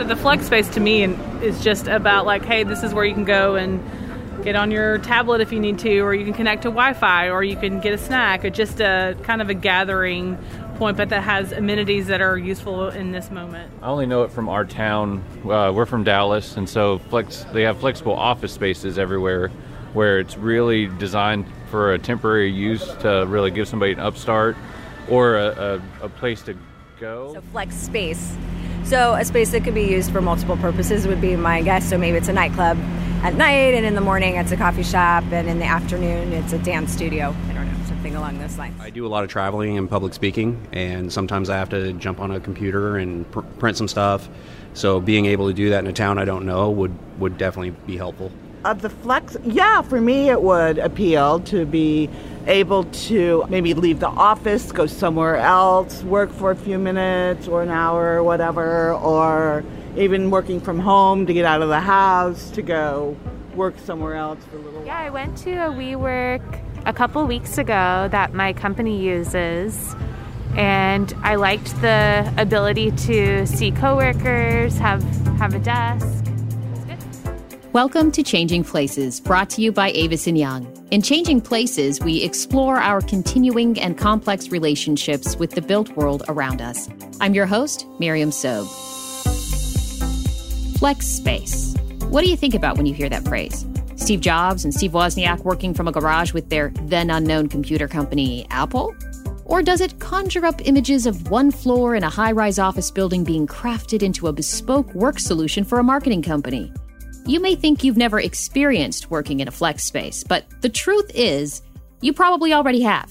So the flex space to me is just about like, hey, this is where you can go and get on your tablet if you need to, or you can connect to Wi-Fi, or you can get a snack, or just a kind of a gathering point, but that has amenities that are useful in this moment. I only know it from our town. Uh, we're from Dallas, and so flex they have flexible office spaces everywhere, where it's really designed for a temporary use to really give somebody an upstart or a, a, a place to go. So flex space. So a space that could be used for multiple purposes would be my guess. So maybe it's a nightclub at night, and in the morning it's a coffee shop, and in the afternoon it's a dance studio. I don't know, something along those lines. I do a lot of traveling and public speaking, and sometimes I have to jump on a computer and pr- print some stuff. So being able to do that in a town I don't know would would definitely be helpful. Of the flex, yeah, for me it would appeal to be able to maybe leave the office, go somewhere else, work for a few minutes or an hour or whatever, or even working from home to get out of the house to go work somewhere else for a little yeah, while. Yeah, I went to a WeWork a couple weeks ago that my company uses. And I liked the ability to see coworkers, have have a desk. Welcome to Changing Places, brought to you by Avison Young. In Changing Places, we explore our continuing and complex relationships with the built world around us. I'm your host, Miriam Sobe. Flex space. What do you think about when you hear that phrase? Steve Jobs and Steve Wozniak working from a garage with their then unknown computer company, Apple? Or does it conjure up images of one floor in a high rise office building being crafted into a bespoke work solution for a marketing company? You may think you've never experienced working in a flex space, but the truth is, you probably already have.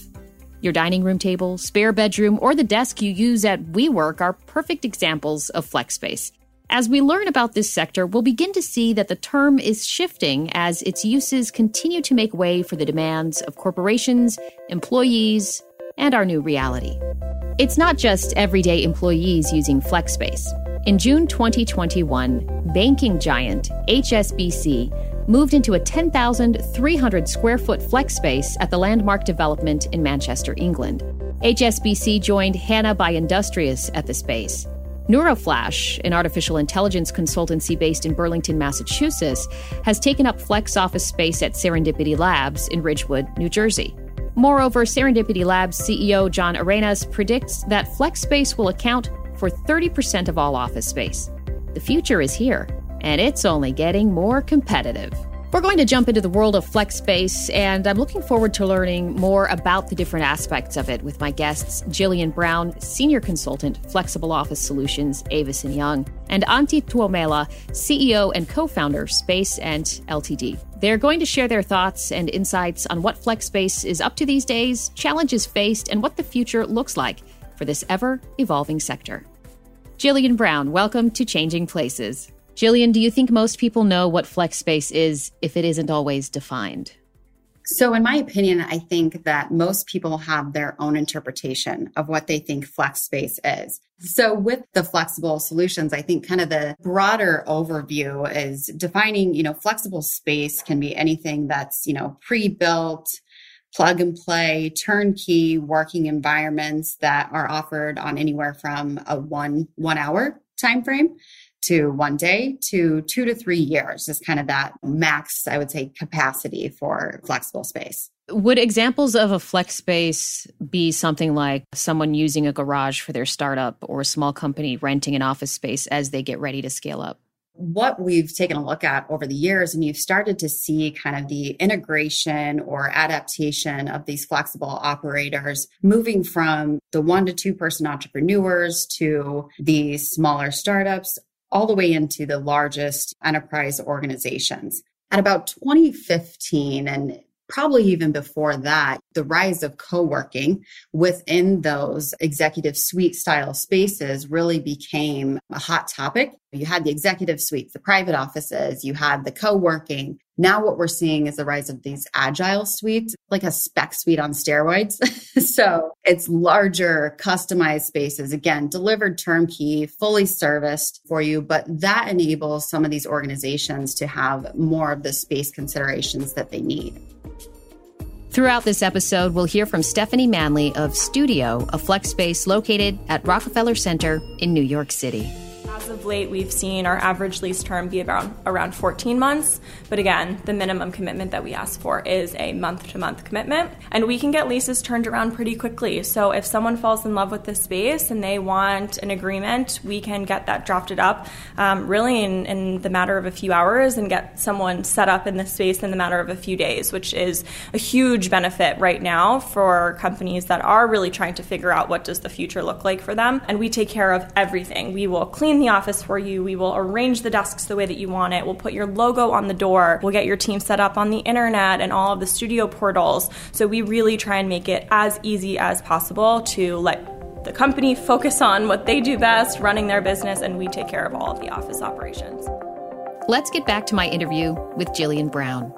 Your dining room table, spare bedroom, or the desk you use at WeWork are perfect examples of flex space. As we learn about this sector, we'll begin to see that the term is shifting as its uses continue to make way for the demands of corporations, employees, and our new reality. It's not just everyday employees using FlexSpace. In June 2021, banking giant HSBC moved into a 10,300 square foot flex space at the Landmark development in Manchester, England. HSBC joined Hana by Industrious at the space. NeuraFlash, an artificial intelligence consultancy based in Burlington, Massachusetts, has taken up flex office space at Serendipity Labs in Ridgewood, New Jersey. Moreover, Serendipity Labs CEO John Arenas predicts that flex space will account for 30% of all office space. The future is here, and it's only getting more competitive. We're going to jump into the world of flex space, and I'm looking forward to learning more about the different aspects of it with my guests, Jillian Brown, Senior Consultant, Flexible Office Solutions, Avison Young, and Antti Tuomela, CEO and co-founder, SpaceEnt Ltd. They're going to share their thoughts and insights on what flex space is up to these days, challenges faced, and what the future looks like for this ever evolving sector. Jillian Brown, welcome to Changing Places. Jillian, do you think most people know what flex space is if it isn't always defined? So, in my opinion, I think that most people have their own interpretation of what they think flex space is. So, with the flexible solutions, I think kind of the broader overview is defining, you know, flexible space can be anything that's, you know, pre built, plug and play, turnkey working environments that are offered on anywhere from a one one hour time frame to one day to two to three years is kind of that max, I would say, capacity for flexible space. Would examples of a flex space be something like someone using a garage for their startup or a small company renting an office space as they get ready to scale up? What we've taken a look at over the years, and you've started to see kind of the integration or adaptation of these flexible operators moving from the one to two person entrepreneurs to the smaller startups all the way into the largest enterprise organizations. At about 2015 and probably even before that, the rise of co working within those executive suite style spaces really became a hot topic. You had the executive suites, the private offices, you had the co working. Now, what we're seeing is the rise of these agile suites, like a spec suite on steroids. so it's larger, customized spaces, again, delivered turnkey, fully serviced for you. But that enables some of these organizations to have more of the space considerations that they need. Throughout this episode, we'll hear from Stephanie Manley of Studio, a flex space located at Rockefeller Center in New York City. As of late, we've seen our average lease term be around around 14 months. But again, the minimum commitment that we ask for is a month to month commitment, and we can get leases turned around pretty quickly. So if someone falls in love with the space and they want an agreement, we can get that drafted up um, really in, in the matter of a few hours and get someone set up in the space in the matter of a few days, which is a huge benefit right now for companies that are really trying to figure out what does the future look like for them. And we take care of everything. We will clean the office for you. We will arrange the desks the way that you want it. We'll put your logo on the door. We'll get your team set up on the internet and all of the studio portals. So we really try and make it as easy as possible to let the company focus on what they do best, running their business, and we take care of all of the office operations. Let's get back to my interview with Jillian Brown.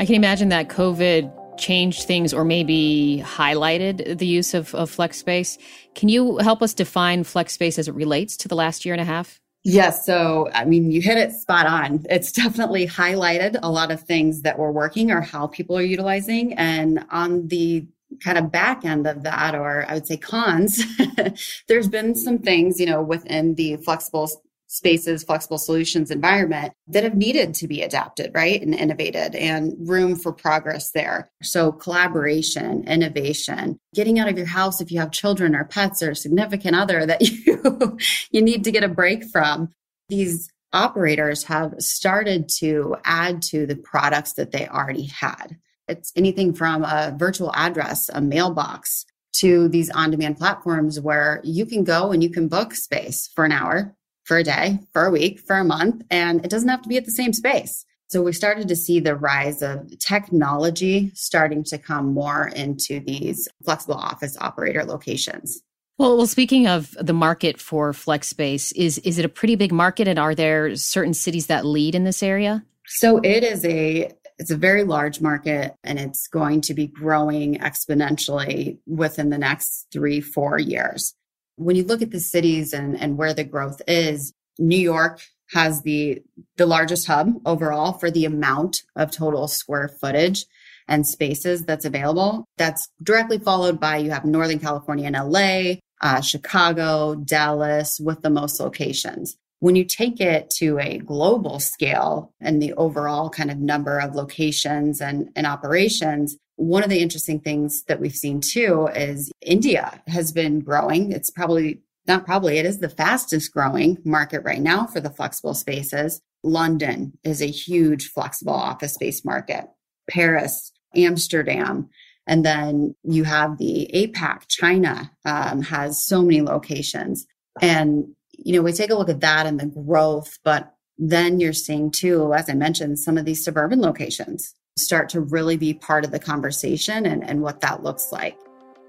I can imagine that COVID changed things or maybe highlighted the use of, of flex space. Can you help us define flex space as it relates to the last year and a half? Yes. So, I mean, you hit it spot on. It's definitely highlighted a lot of things that we're working or how people are utilizing. And on the kind of back end of that, or I would say cons, there's been some things, you know, within the flexible spaces, flexible solutions environment that have needed to be adapted, right? And innovated and room for progress there. So collaboration, innovation, getting out of your house if you have children or pets or significant other that you, you need to get a break from. These operators have started to add to the products that they already had. It's anything from a virtual address, a mailbox, to these on demand platforms where you can go and you can book space for an hour for a day, for a week, for a month, and it doesn't have to be at the same space. So we started to see the rise of technology starting to come more into these flexible office operator locations. Well, well, speaking of the market for flex space, is is it a pretty big market, and are there certain cities that lead in this area? So it is a it's a very large market, and it's going to be growing exponentially within the next three four years when you look at the cities and, and where the growth is, New York has the the largest hub overall for the amount of total square footage and spaces that's available. That's directly followed by you have Northern California and LA, uh, Chicago, Dallas, with the most locations. When you take it to a global scale and the overall kind of number of locations and, and operations, one of the interesting things that we've seen too is India has been growing. It's probably not probably, it is the fastest growing market right now for the flexible spaces. London is a huge flexible office space market. Paris, Amsterdam, and then you have the APAC, China um, has so many locations. And, you know, we take a look at that and the growth, but then you're seeing too, as I mentioned, some of these suburban locations start to really be part of the conversation and, and what that looks like.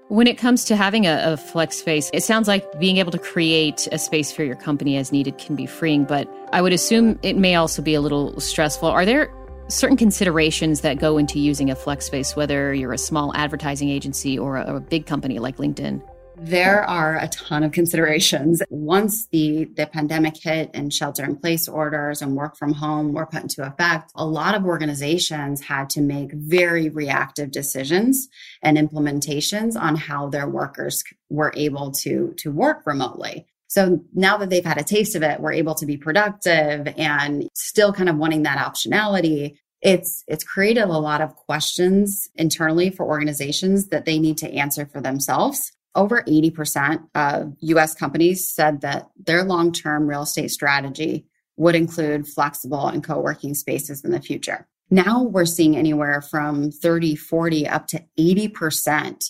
When it comes to having a, a, flex space, it sounds like being able to create a space for your company as needed can be freeing, but I would assume it may also be a little stressful. Are there certain considerations that go into using a flex space, whether you're a small advertising agency or a, a big company like LinkedIn? There are a ton of considerations. Once the, the pandemic hit and shelter in place orders and work from home were put into effect, a lot of organizations had to make very reactive decisions and implementations on how their workers were able to, to work remotely. So now that they've had a taste of it, we're able to be productive and still kind of wanting that optionality it's it's created a lot of questions internally for organizations that they need to answer for themselves over 80% of US companies said that their long term real estate strategy would include flexible and co working spaces in the future. Now we're seeing anywhere from 30, 40, up to 80%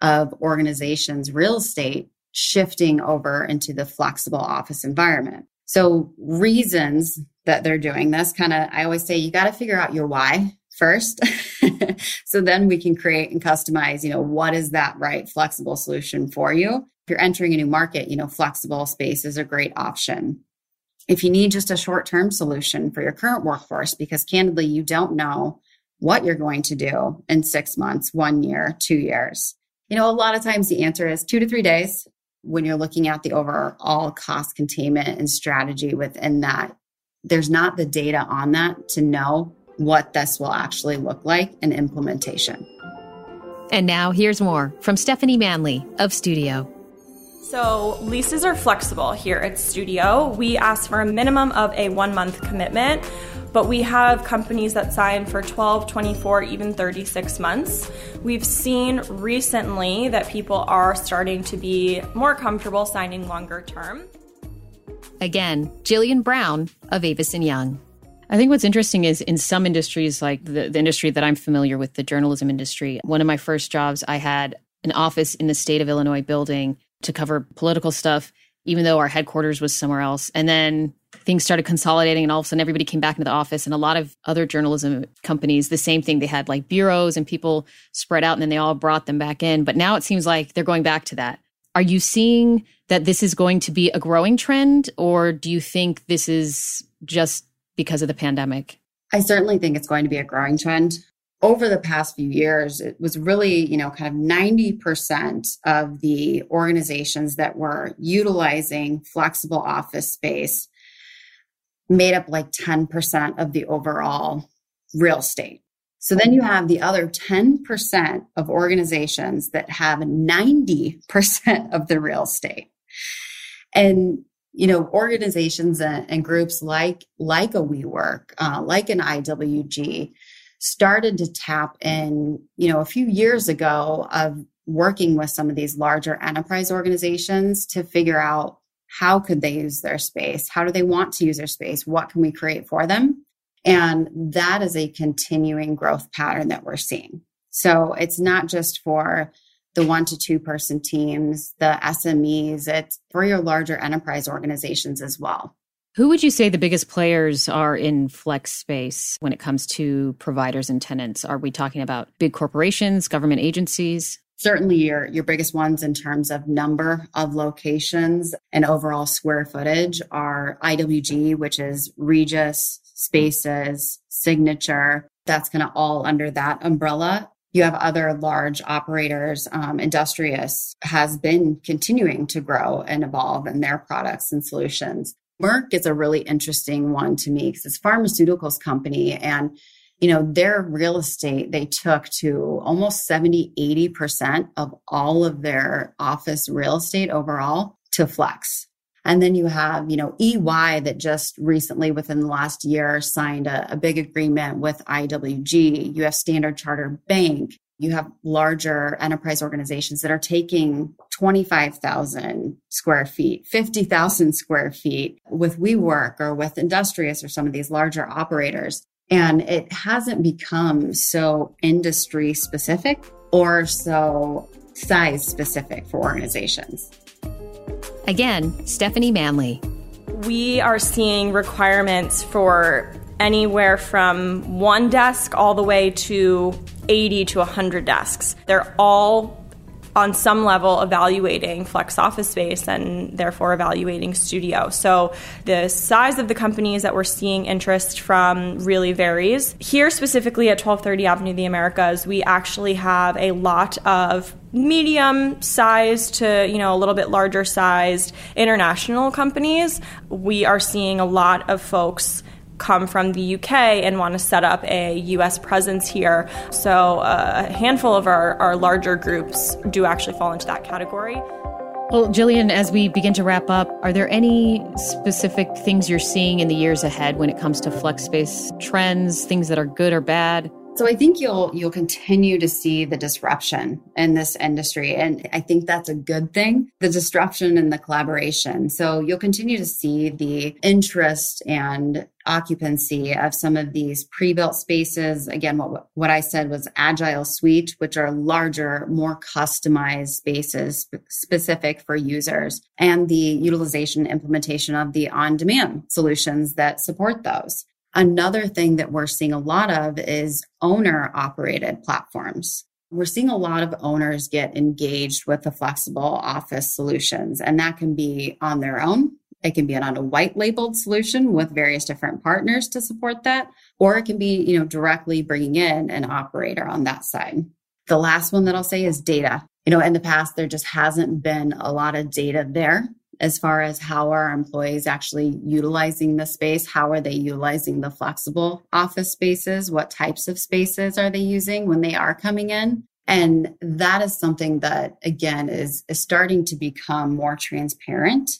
of organizations' real estate shifting over into the flexible office environment. So, reasons that they're doing this kind of, I always say you got to figure out your why first. so then we can create and customize, you know, what is that right flexible solution for you? If you're entering a new market, you know, flexible space is a great option. If you need just a short term solution for your current workforce, because candidly, you don't know what you're going to do in six months, one year, two years. You know, a lot of times the answer is two to three days when you're looking at the overall cost containment and strategy within that. There's not the data on that to know what this will actually look like in implementation. And now here's more from Stephanie Manley of Studio. So, leases are flexible here at Studio. We ask for a minimum of a one month commitment, but we have companies that sign for 12, 24, even 36 months. We've seen recently that people are starting to be more comfortable signing longer term. Again, Jillian Brown of Avison Young. I think what's interesting is in some industries, like the, the, industry that I'm familiar with, the journalism industry, one of my first jobs, I had an office in the state of Illinois building to cover political stuff, even though our headquarters was somewhere else. And then things started consolidating, and all of a sudden everybody came back into the office. And a lot of other journalism companies, the same thing. They had like bureaus and people spread out, and then they all brought them back in. But now it seems like they're going back to that. Are you seeing that this is going to be a growing trend, or do you think this is just because of the pandemic? I certainly think it's going to be a growing trend over the past few years, it was really, you know, kind of 90% of the organizations that were utilizing flexible office space made up like 10% of the overall real estate. So then you have the other 10% of organizations that have 90% of the real estate. And you know organizations and, and, groups like like a WeWork, uh, like an IWG, started to tap in, you know, a few years ago of working with some of these larger enterprise organizations to figure out how could they use their space? How do they want to use their space? What can we create for them? And that is a continuing growth pattern that we're seeing. So it's not just for the one to two person teams, the SMEs, it's for your larger enterprise organizations as well. Who would you say the biggest players are in flex space when it comes to providers and tenants? Are we talking about big corporations, government agencies? Certainly your your biggest ones in terms of number of locations and overall square footage are IWG, which is Regus, Spaces, Signature. That's kind of all under that umbrella. You have other large operators. Um, Industrious has been continuing to grow and evolve in their products and solutions. Merck is a really interesting one to me because it's a pharmaceuticals company and you know their real estate they took to almost 70 80% of all of their office real estate overall to flex and then you have you know ey that just recently within the last year signed a, a big agreement with iwg you have standard charter bank you have larger enterprise organizations that are taking 25,000 square feet, 50,000 square feet with WeWork or with Industrious or some of these larger operators. And it hasn't become so industry specific or so size specific for organizations. Again, Stephanie Manley. We are seeing requirements for anywhere from one desk all the way to 80 to 100 desks. They're all on some level evaluating flex office space and therefore evaluating studio. So the size of the companies that we're seeing interest from really varies. Here specifically at 1230 Avenue of the Americas, we actually have a lot of medium sized to you know a little bit larger sized international companies we are seeing a lot of folks come from the UK and want to set up a US presence here. So uh, a handful of our, our larger groups do actually fall into that category. Well, Jillian, as we begin to wrap up, are there any specific things you're seeing in the years ahead when it comes to flex space trends, things that are good or bad? So I think you'll you'll continue to see the disruption in this industry and I think that's a good thing, the disruption and the collaboration. So you'll continue to see the interest and occupancy of some of these pre-built spaces. Again, what what I said was agile suite, which are larger, more customized spaces specific for users and the utilization implementation of the on-demand solutions that support those. Another thing that we're seeing a lot of is owner operated platforms. We're seeing a lot of owners get engaged with the flexible office solutions, and that can be on their own. It can be on a white labeled solution with various different partners to support that, or it can be, you know, directly bringing in an operator on that side. The last one that I'll say is data. You know, in the past, there just hasn't been a lot of data there as far as how are employees actually utilizing the space? How are they utilizing the flexible office spaces? What types of spaces are they using when they are coming in? And that is something that, again, is, is starting to become more transparent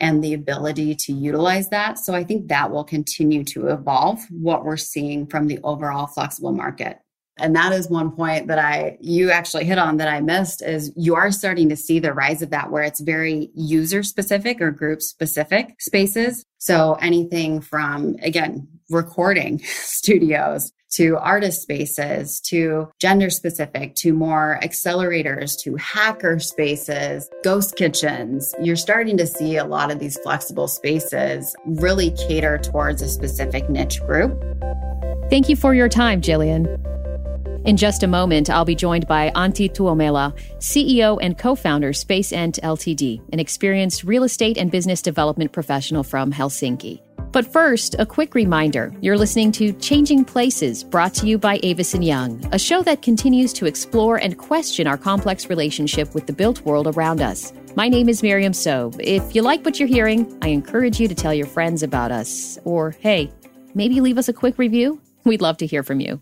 and the ability to utilize that. So I think that will continue to evolve what we're seeing from the overall flexible market. And that is one point that I, you actually hit on that I missed is you are starting to see the rise of that where it's very user specific or group specific spaces. So anything from, again, recording studios to artist spaces, to gender specific, to more accelerators, to hacker spaces, ghost kitchens. You're starting to see a lot of these flexible spaces really cater towards a specific niche group. Thank you for your time, Jillian. In just a moment, I'll be joined by Antti Tuomela, CEO and co founder SpaceEnt Ltd., an experienced real estate and business development professional from Helsinki. But first, a quick reminder you're listening to Changing Places, brought to you by Avison Young, a show that continues to explore and question our complex relationship with the built world around us. My name is Miriam Sobe. If you like what you're hearing, I encourage you to tell your friends about us. Or, hey, maybe leave us a quick review. We'd love to hear from you.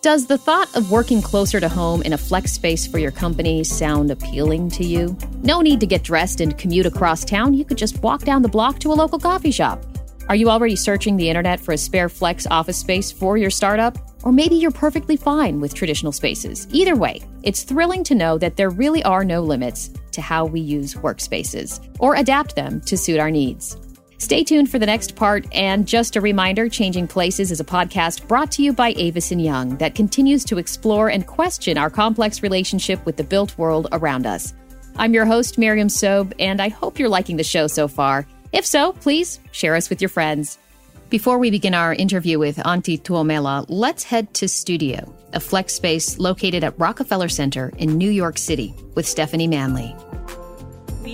Does the thought of working closer to home in a flex space for your company sound appealing to you? No need to get dressed and commute across town. You could just walk down the block to a local coffee shop. Are you already searching the internet for a spare flex office space for your startup? Or maybe you're perfectly fine with traditional spaces. Either way, it's thrilling to know that there really are no limits to how we use workspaces or adapt them to suit our needs. Stay tuned for the next part. And just a reminder Changing Places is a podcast brought to you by Avison Young that continues to explore and question our complex relationship with the built world around us. I'm your host, Miriam Sobe, and I hope you're liking the show so far. If so, please share us with your friends. Before we begin our interview with Antti Tuomela, let's head to Studio, a flex space located at Rockefeller Center in New York City, with Stephanie Manley.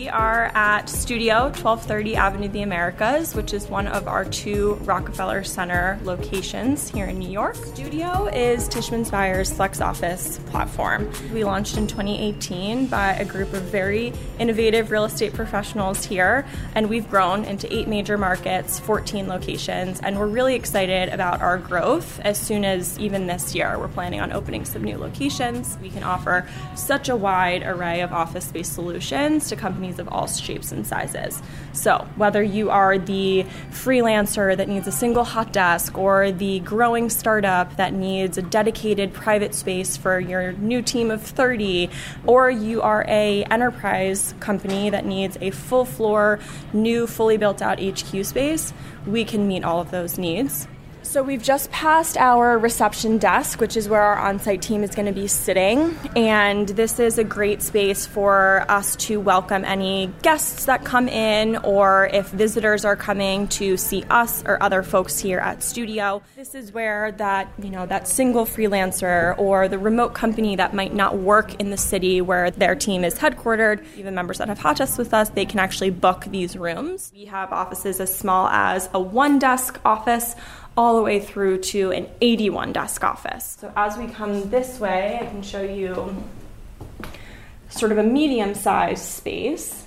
We are at Studio 1230 Avenue of the Americas, which is one of our two Rockefeller Center locations here in New York. Studio is Tishman Speyer's flex office platform. We launched in 2018 by a group of very innovative real estate professionals here, and we've grown into eight major markets, 14 locations, and we're really excited about our growth as soon as even this year we're planning on opening some new locations. We can offer such a wide array of office space solutions to companies companies of all shapes and sizes. So, whether you are the freelancer that needs a single hot desk or the growing startup that needs a dedicated private space for your new team of 30, or you are a enterprise company that needs a full floor, new fully built out HQ space, we can meet all of those needs. So we've just passed our reception desk, which is where our on site team is going to be sitting. And this is a great space for us to welcome any guests that come in or if visitors are coming to see us or other folks here at studio. This is where that, you know, that single freelancer or the remote company that might not work in the city where their team is headquartered, even members that have hot desks with us, they can actually book these rooms. We have offices as small as a one desk office all the way through to an 81 desk office. So as we come this way, I can show you sort of a medium sized space.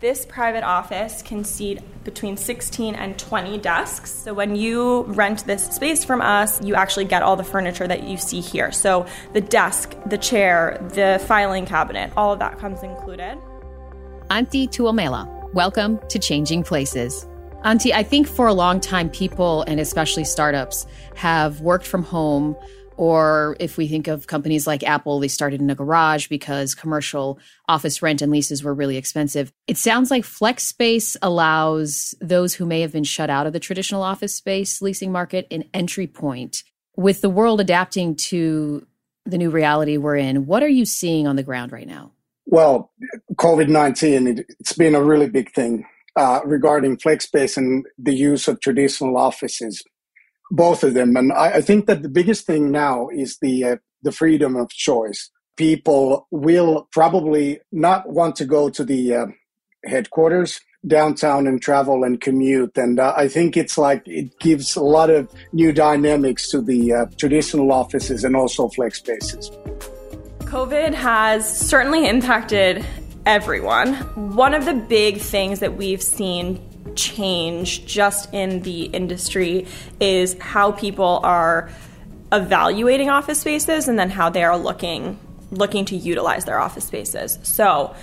This private office can seat between 16 and 20 desks. So when you rent this space from us, you actually get all the furniture that you see here. So the desk, the chair, the filing cabinet, all of that comes included. Antti Tuomela, welcome to Changing Places. Antti, I think for a long time, people and especially startups have worked from home. Or if we think of companies like Apple, they started in a garage because commercial office rent and leases were really expensive. It sounds like flex space allows those who may have been shut out of the traditional office space leasing market an entry point. With the world adapting to the new reality we're in, what are you seeing on the ground right now? Well, COVID 19, it's been a really big thing uh, regarding flex space and the use of traditional offices, both of them. And I, I think that the biggest thing now is the uh, the freedom of choice. People will probably not want to go to the uh, headquarters downtown and travel and commute. And uh, I think it's like it gives a lot of new dynamics to the uh, traditional offices and also flex spaces. COVID has certainly impacted everyone. One of the big things that we've seen change just in the industry is how people are evaluating office spaces and then how they are looking looking to utilize their office spaces. So,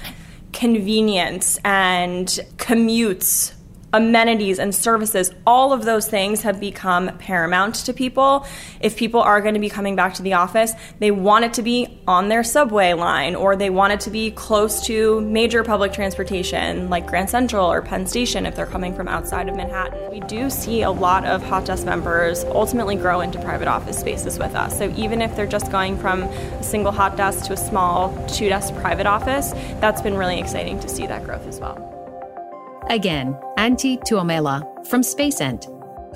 convenience and commutes amenities and services, all of those things have become paramount to people. If people are going to be coming back to the office, they want it to be on their subway line or they want it to be close to major public transportation like Grand Central or Penn Station if they're coming from outside of Manhattan. We do see a lot of Hot Desk members ultimately grow into private office spaces with us. So even if they're just going from a single hot desk to a small two desk private office, that's been really exciting to see that growth as well. Again, Antti Tuomela from SpaceEnt.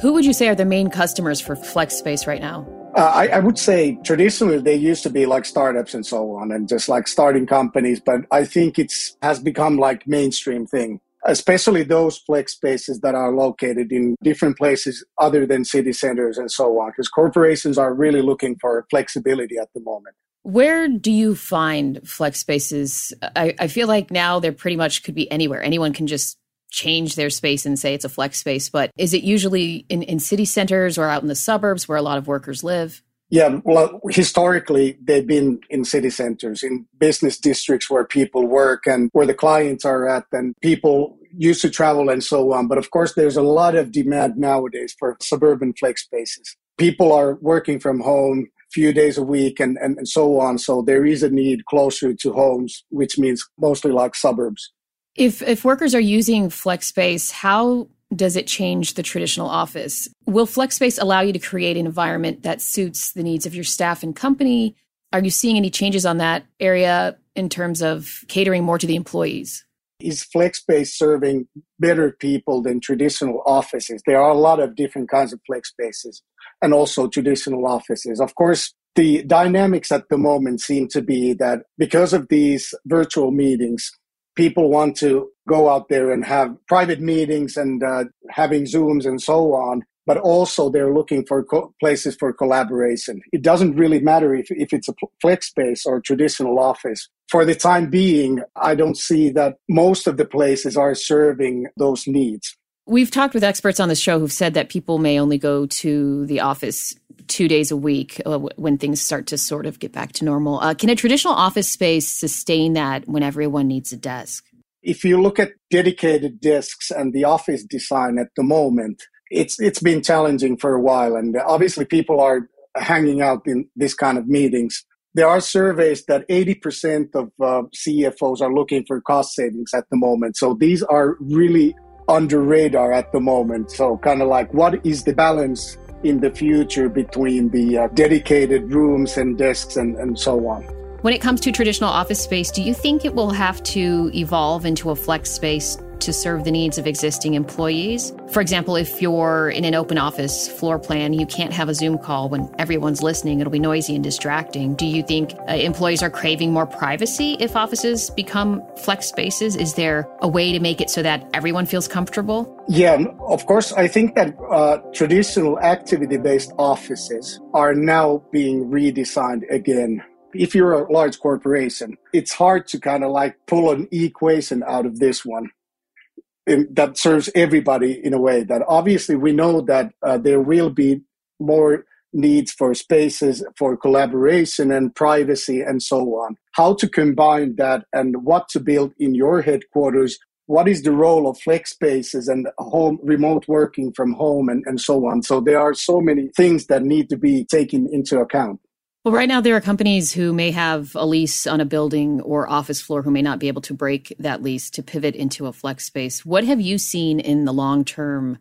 Who would you say are the main customers for Flex Space right now? Uh, I, I, would say traditionally they used to be like startups and so on, and just like starting companies. But I think it's has become like mainstream thing, especially those flex spaces that are located in different places other than city centers and so on. Because corporations are really looking for flexibility at the moment. Where do you find flex spaces? I, I feel like now they're pretty much could be anywhere. Anyone can just change their space and say it's a flex space, but is it usually in, in city centers or out in the suburbs where a lot of workers live? Yeah, well, historically, they've been in city centers, in business districts where people work and where the clients are at, and people used to travel and so on. But of course, there's a lot of demand nowadays for suburban flex spaces. People are working from home a few days a week and, and, and so on. So there is a need closer to homes, which means mostly like suburbs. If if workers are using FlexSpace, how does it change the traditional office? Will FlexSpace allow you to create an environment that suits the needs of your staff and company? Are you seeing any changes on that area in terms of catering more to the employees? Is FlexSpace serving better people than traditional offices? There are a lot of different kinds of FlexSpaces and also traditional offices. Of course, the dynamics at the moment seem to be that because of these virtual meetings, people want to go out there and have private meetings and uh, having Zooms and so on. But also, they're looking for co- places for collaboration. It doesn't really matter if, if it's a flex space or traditional office. For the time being, I don't see that most of the places are serving those needs. We've talked with experts on the show who've said that people may only go to the office two days a week uh, when things start to sort of get back to normal. Uh, can a traditional office space sustain that when everyone needs a desk? If you look at dedicated desks and the office design at the moment, it's it's been challenging for a while, and obviously people are hanging out in this kind of meetings. There are surveys that 80% of uh, CFOs are looking for cost savings at the moment. So these are really under radar at the moment. So, kind of like, what is the balance in the future between the uh, dedicated rooms and desks and, and so on? When it comes to traditional office space, do you think it will have to evolve into a flex space to serve the needs of existing employees. For example, if you're in an open office floor plan, you can't have a Zoom call when everyone's listening. It'll be noisy and distracting. Do you think uh, employees are craving more privacy if offices become flex spaces? Is there a way to make it so that everyone feels comfortable? Yeah, of course. I think that uh, traditional activity based offices are now being redesigned again if you're a large corporation, it's hard to kind of like pull an equation out of this one in, that serves everybody in a way that obviously we know that uh, there will be more needs for spaces for collaboration and privacy and so on. How to combine that and what to build in your headquarters what is the role of flex spaces and home remote working from home and, and so on. So there are so many things that need to be taken into account well, right now there are companies who may have a lease on a building or office floor who may not be able to break that lease to pivot into a flex space. What have you seen in the long term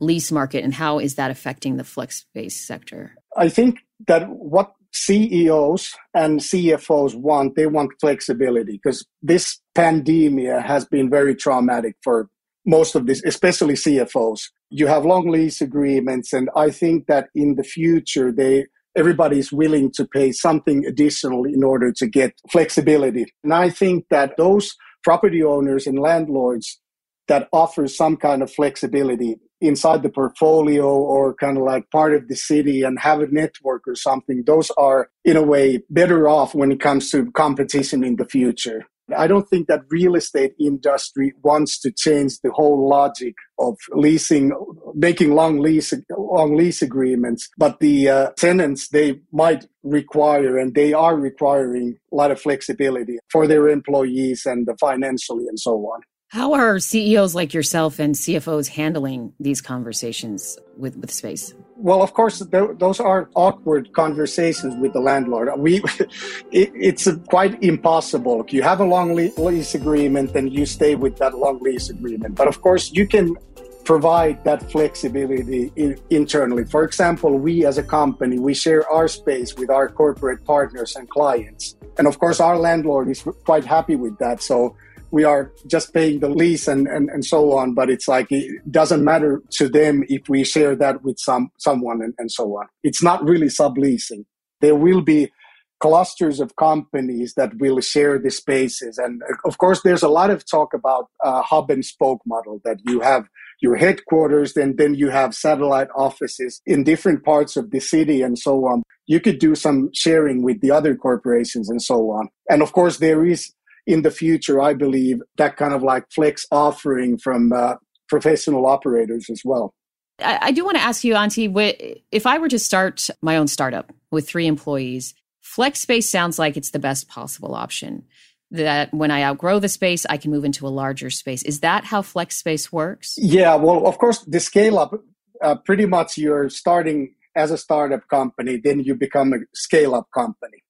lease market and how is that affecting the flex space sector? I think that what CEOs and CFOs want, they want flexibility because this pandemia has been very traumatic for most of this, especially CFOs. You have long lease agreements, and I think that in the future they everybody's willing to pay something additional in order to get flexibility. And I think that those property owners and landlords that offer some kind of flexibility inside the portfolio or kind of like part of the city and have a network or something, those are in a way better off when it comes to competition in the future. I don't think that real estate industry wants to change the whole logic of leasing, making long lease, long lease agreements. But the uh, tenants, they might require and they are requiring a lot of flexibility for their employees and financially and so on. How are CEOs like yourself and CFOs handling these conversations with, with space? Well, of course, th- those are awkward conversations with the landlord. We, it, it's quite impossible. You have a long lease agreement, and you stay with that long lease agreement. But of course, you can provide that flexibility in, internally. For example, we as a company, we share our space with our corporate partners and clients. And of course, our landlord is quite happy with that. So we are just paying the lease and, and, and so on. But it's like it doesn't matter to them if we share that with some someone and, and so on. It's not really subleasing. There will be clusters of companies that will share the spaces. And of course, there's a lot of talk about uh, hub and spoke model that you have your headquarters, and then you have satellite offices in different parts of the city and so on. You could do some sharing with the other corporations and so on. And of course, there is in the future, I believe that kind of like flex offering from uh, professional operators as well. I, I do want to ask you, Antti, if I were to start my own startup with three employees, flex space sounds like it's the best possible option. That when I outgrow the space, I can move into a larger space. Is that how flex space works? Yeah, well, of course, the scale up, uh, pretty much you're starting as a startup company, then you become a scale up company.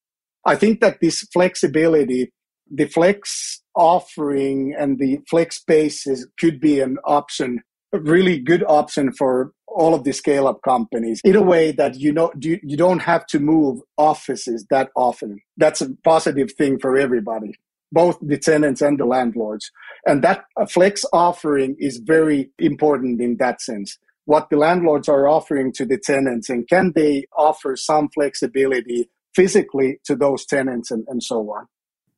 I think that this flexibility the flex offering and the flex spaces could be an option, a really good option for all of the scale up companies in a way that you know you, you don't have to move offices that often. That's a positive thing for everybody, both the tenants and the landlords. And that uh, flex offering is very important in that sense. What the landlords are offering to the tenants and can they offer some flexibility physically to those tenants and, and so on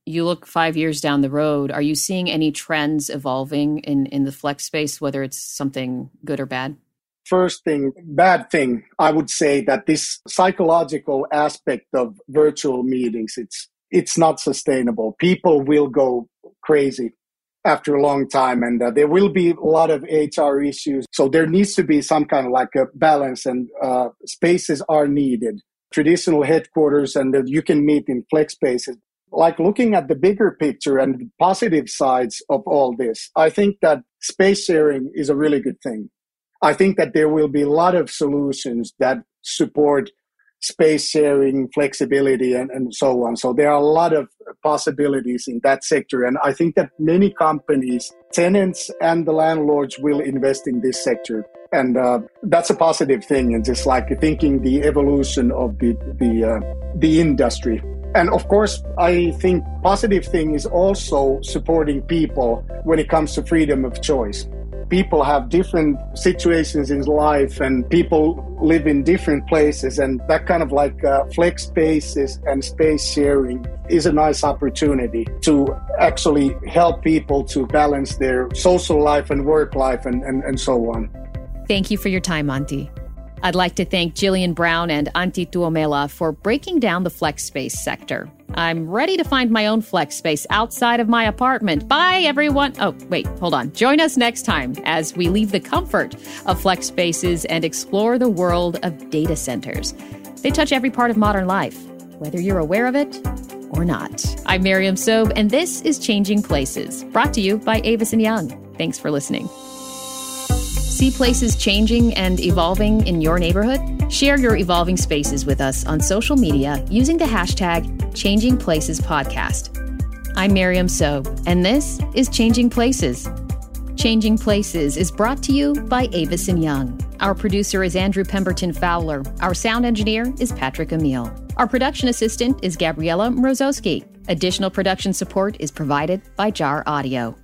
you look five years down the road, are you seeing any trends evolving in, in the flex space, whether it's something good or bad? First thing, bad thing, I would say that this psychological aspect of virtual meetings, it's it's not sustainable. People will go crazy after a long time and uh, there will be a lot of hr issues so there needs to be some kind of like a balance and uh, spaces are needed traditional headquarters and uh, you can meet in flex spaces like looking at the bigger picture and the positive sides of all this, I think that space sharing is a really good thing. I think that there will be a lot of solutions that support space sharing, flexibility, and, and so on. So there are a lot of possibilities in that sector. And I think that many companies, tenants, and the landlords will invest in this sector. And uh, that's a positive thing. And just like thinking the evolution of the, the, uh, the industry. And of course, I think positive thing is also supporting people when it comes to freedom of choice. People have different situations in life and people live in different places and that kind of like uh, flex spaces and space sharing is a nice opportunity to actually help people to balance their social life and work life and, and, and so on. Thank you for your time, Antti. I'd like to thank Jillian Brown and Antti Tuomela for breaking down the flex space sector. I'm ready to find my own flex space outside of my apartment. Bye, everyone. Oh, wait, hold on. Join us next time as we leave the comfort of flex spaces and explore the world of data centers. They touch every part of modern life, whether you're aware of it or not. I'm Miriam Sobe, and this is Changing Places, brought to you by Avison Young. Thanks for listening. See places changing and evolving in your neighborhood? Share your evolving spaces with us on social media using the hashtag Changing Places Podcast. I'm Miriam Sobe, and this is Changing Places. Changing Places is brought to you by Avison Young. Our producer is Andrew Pemberton Fowler. Our sound engineer is Patrick Emile. Our production assistant is Gabriella Mrozowski. Additional production support is provided by Jar Audio.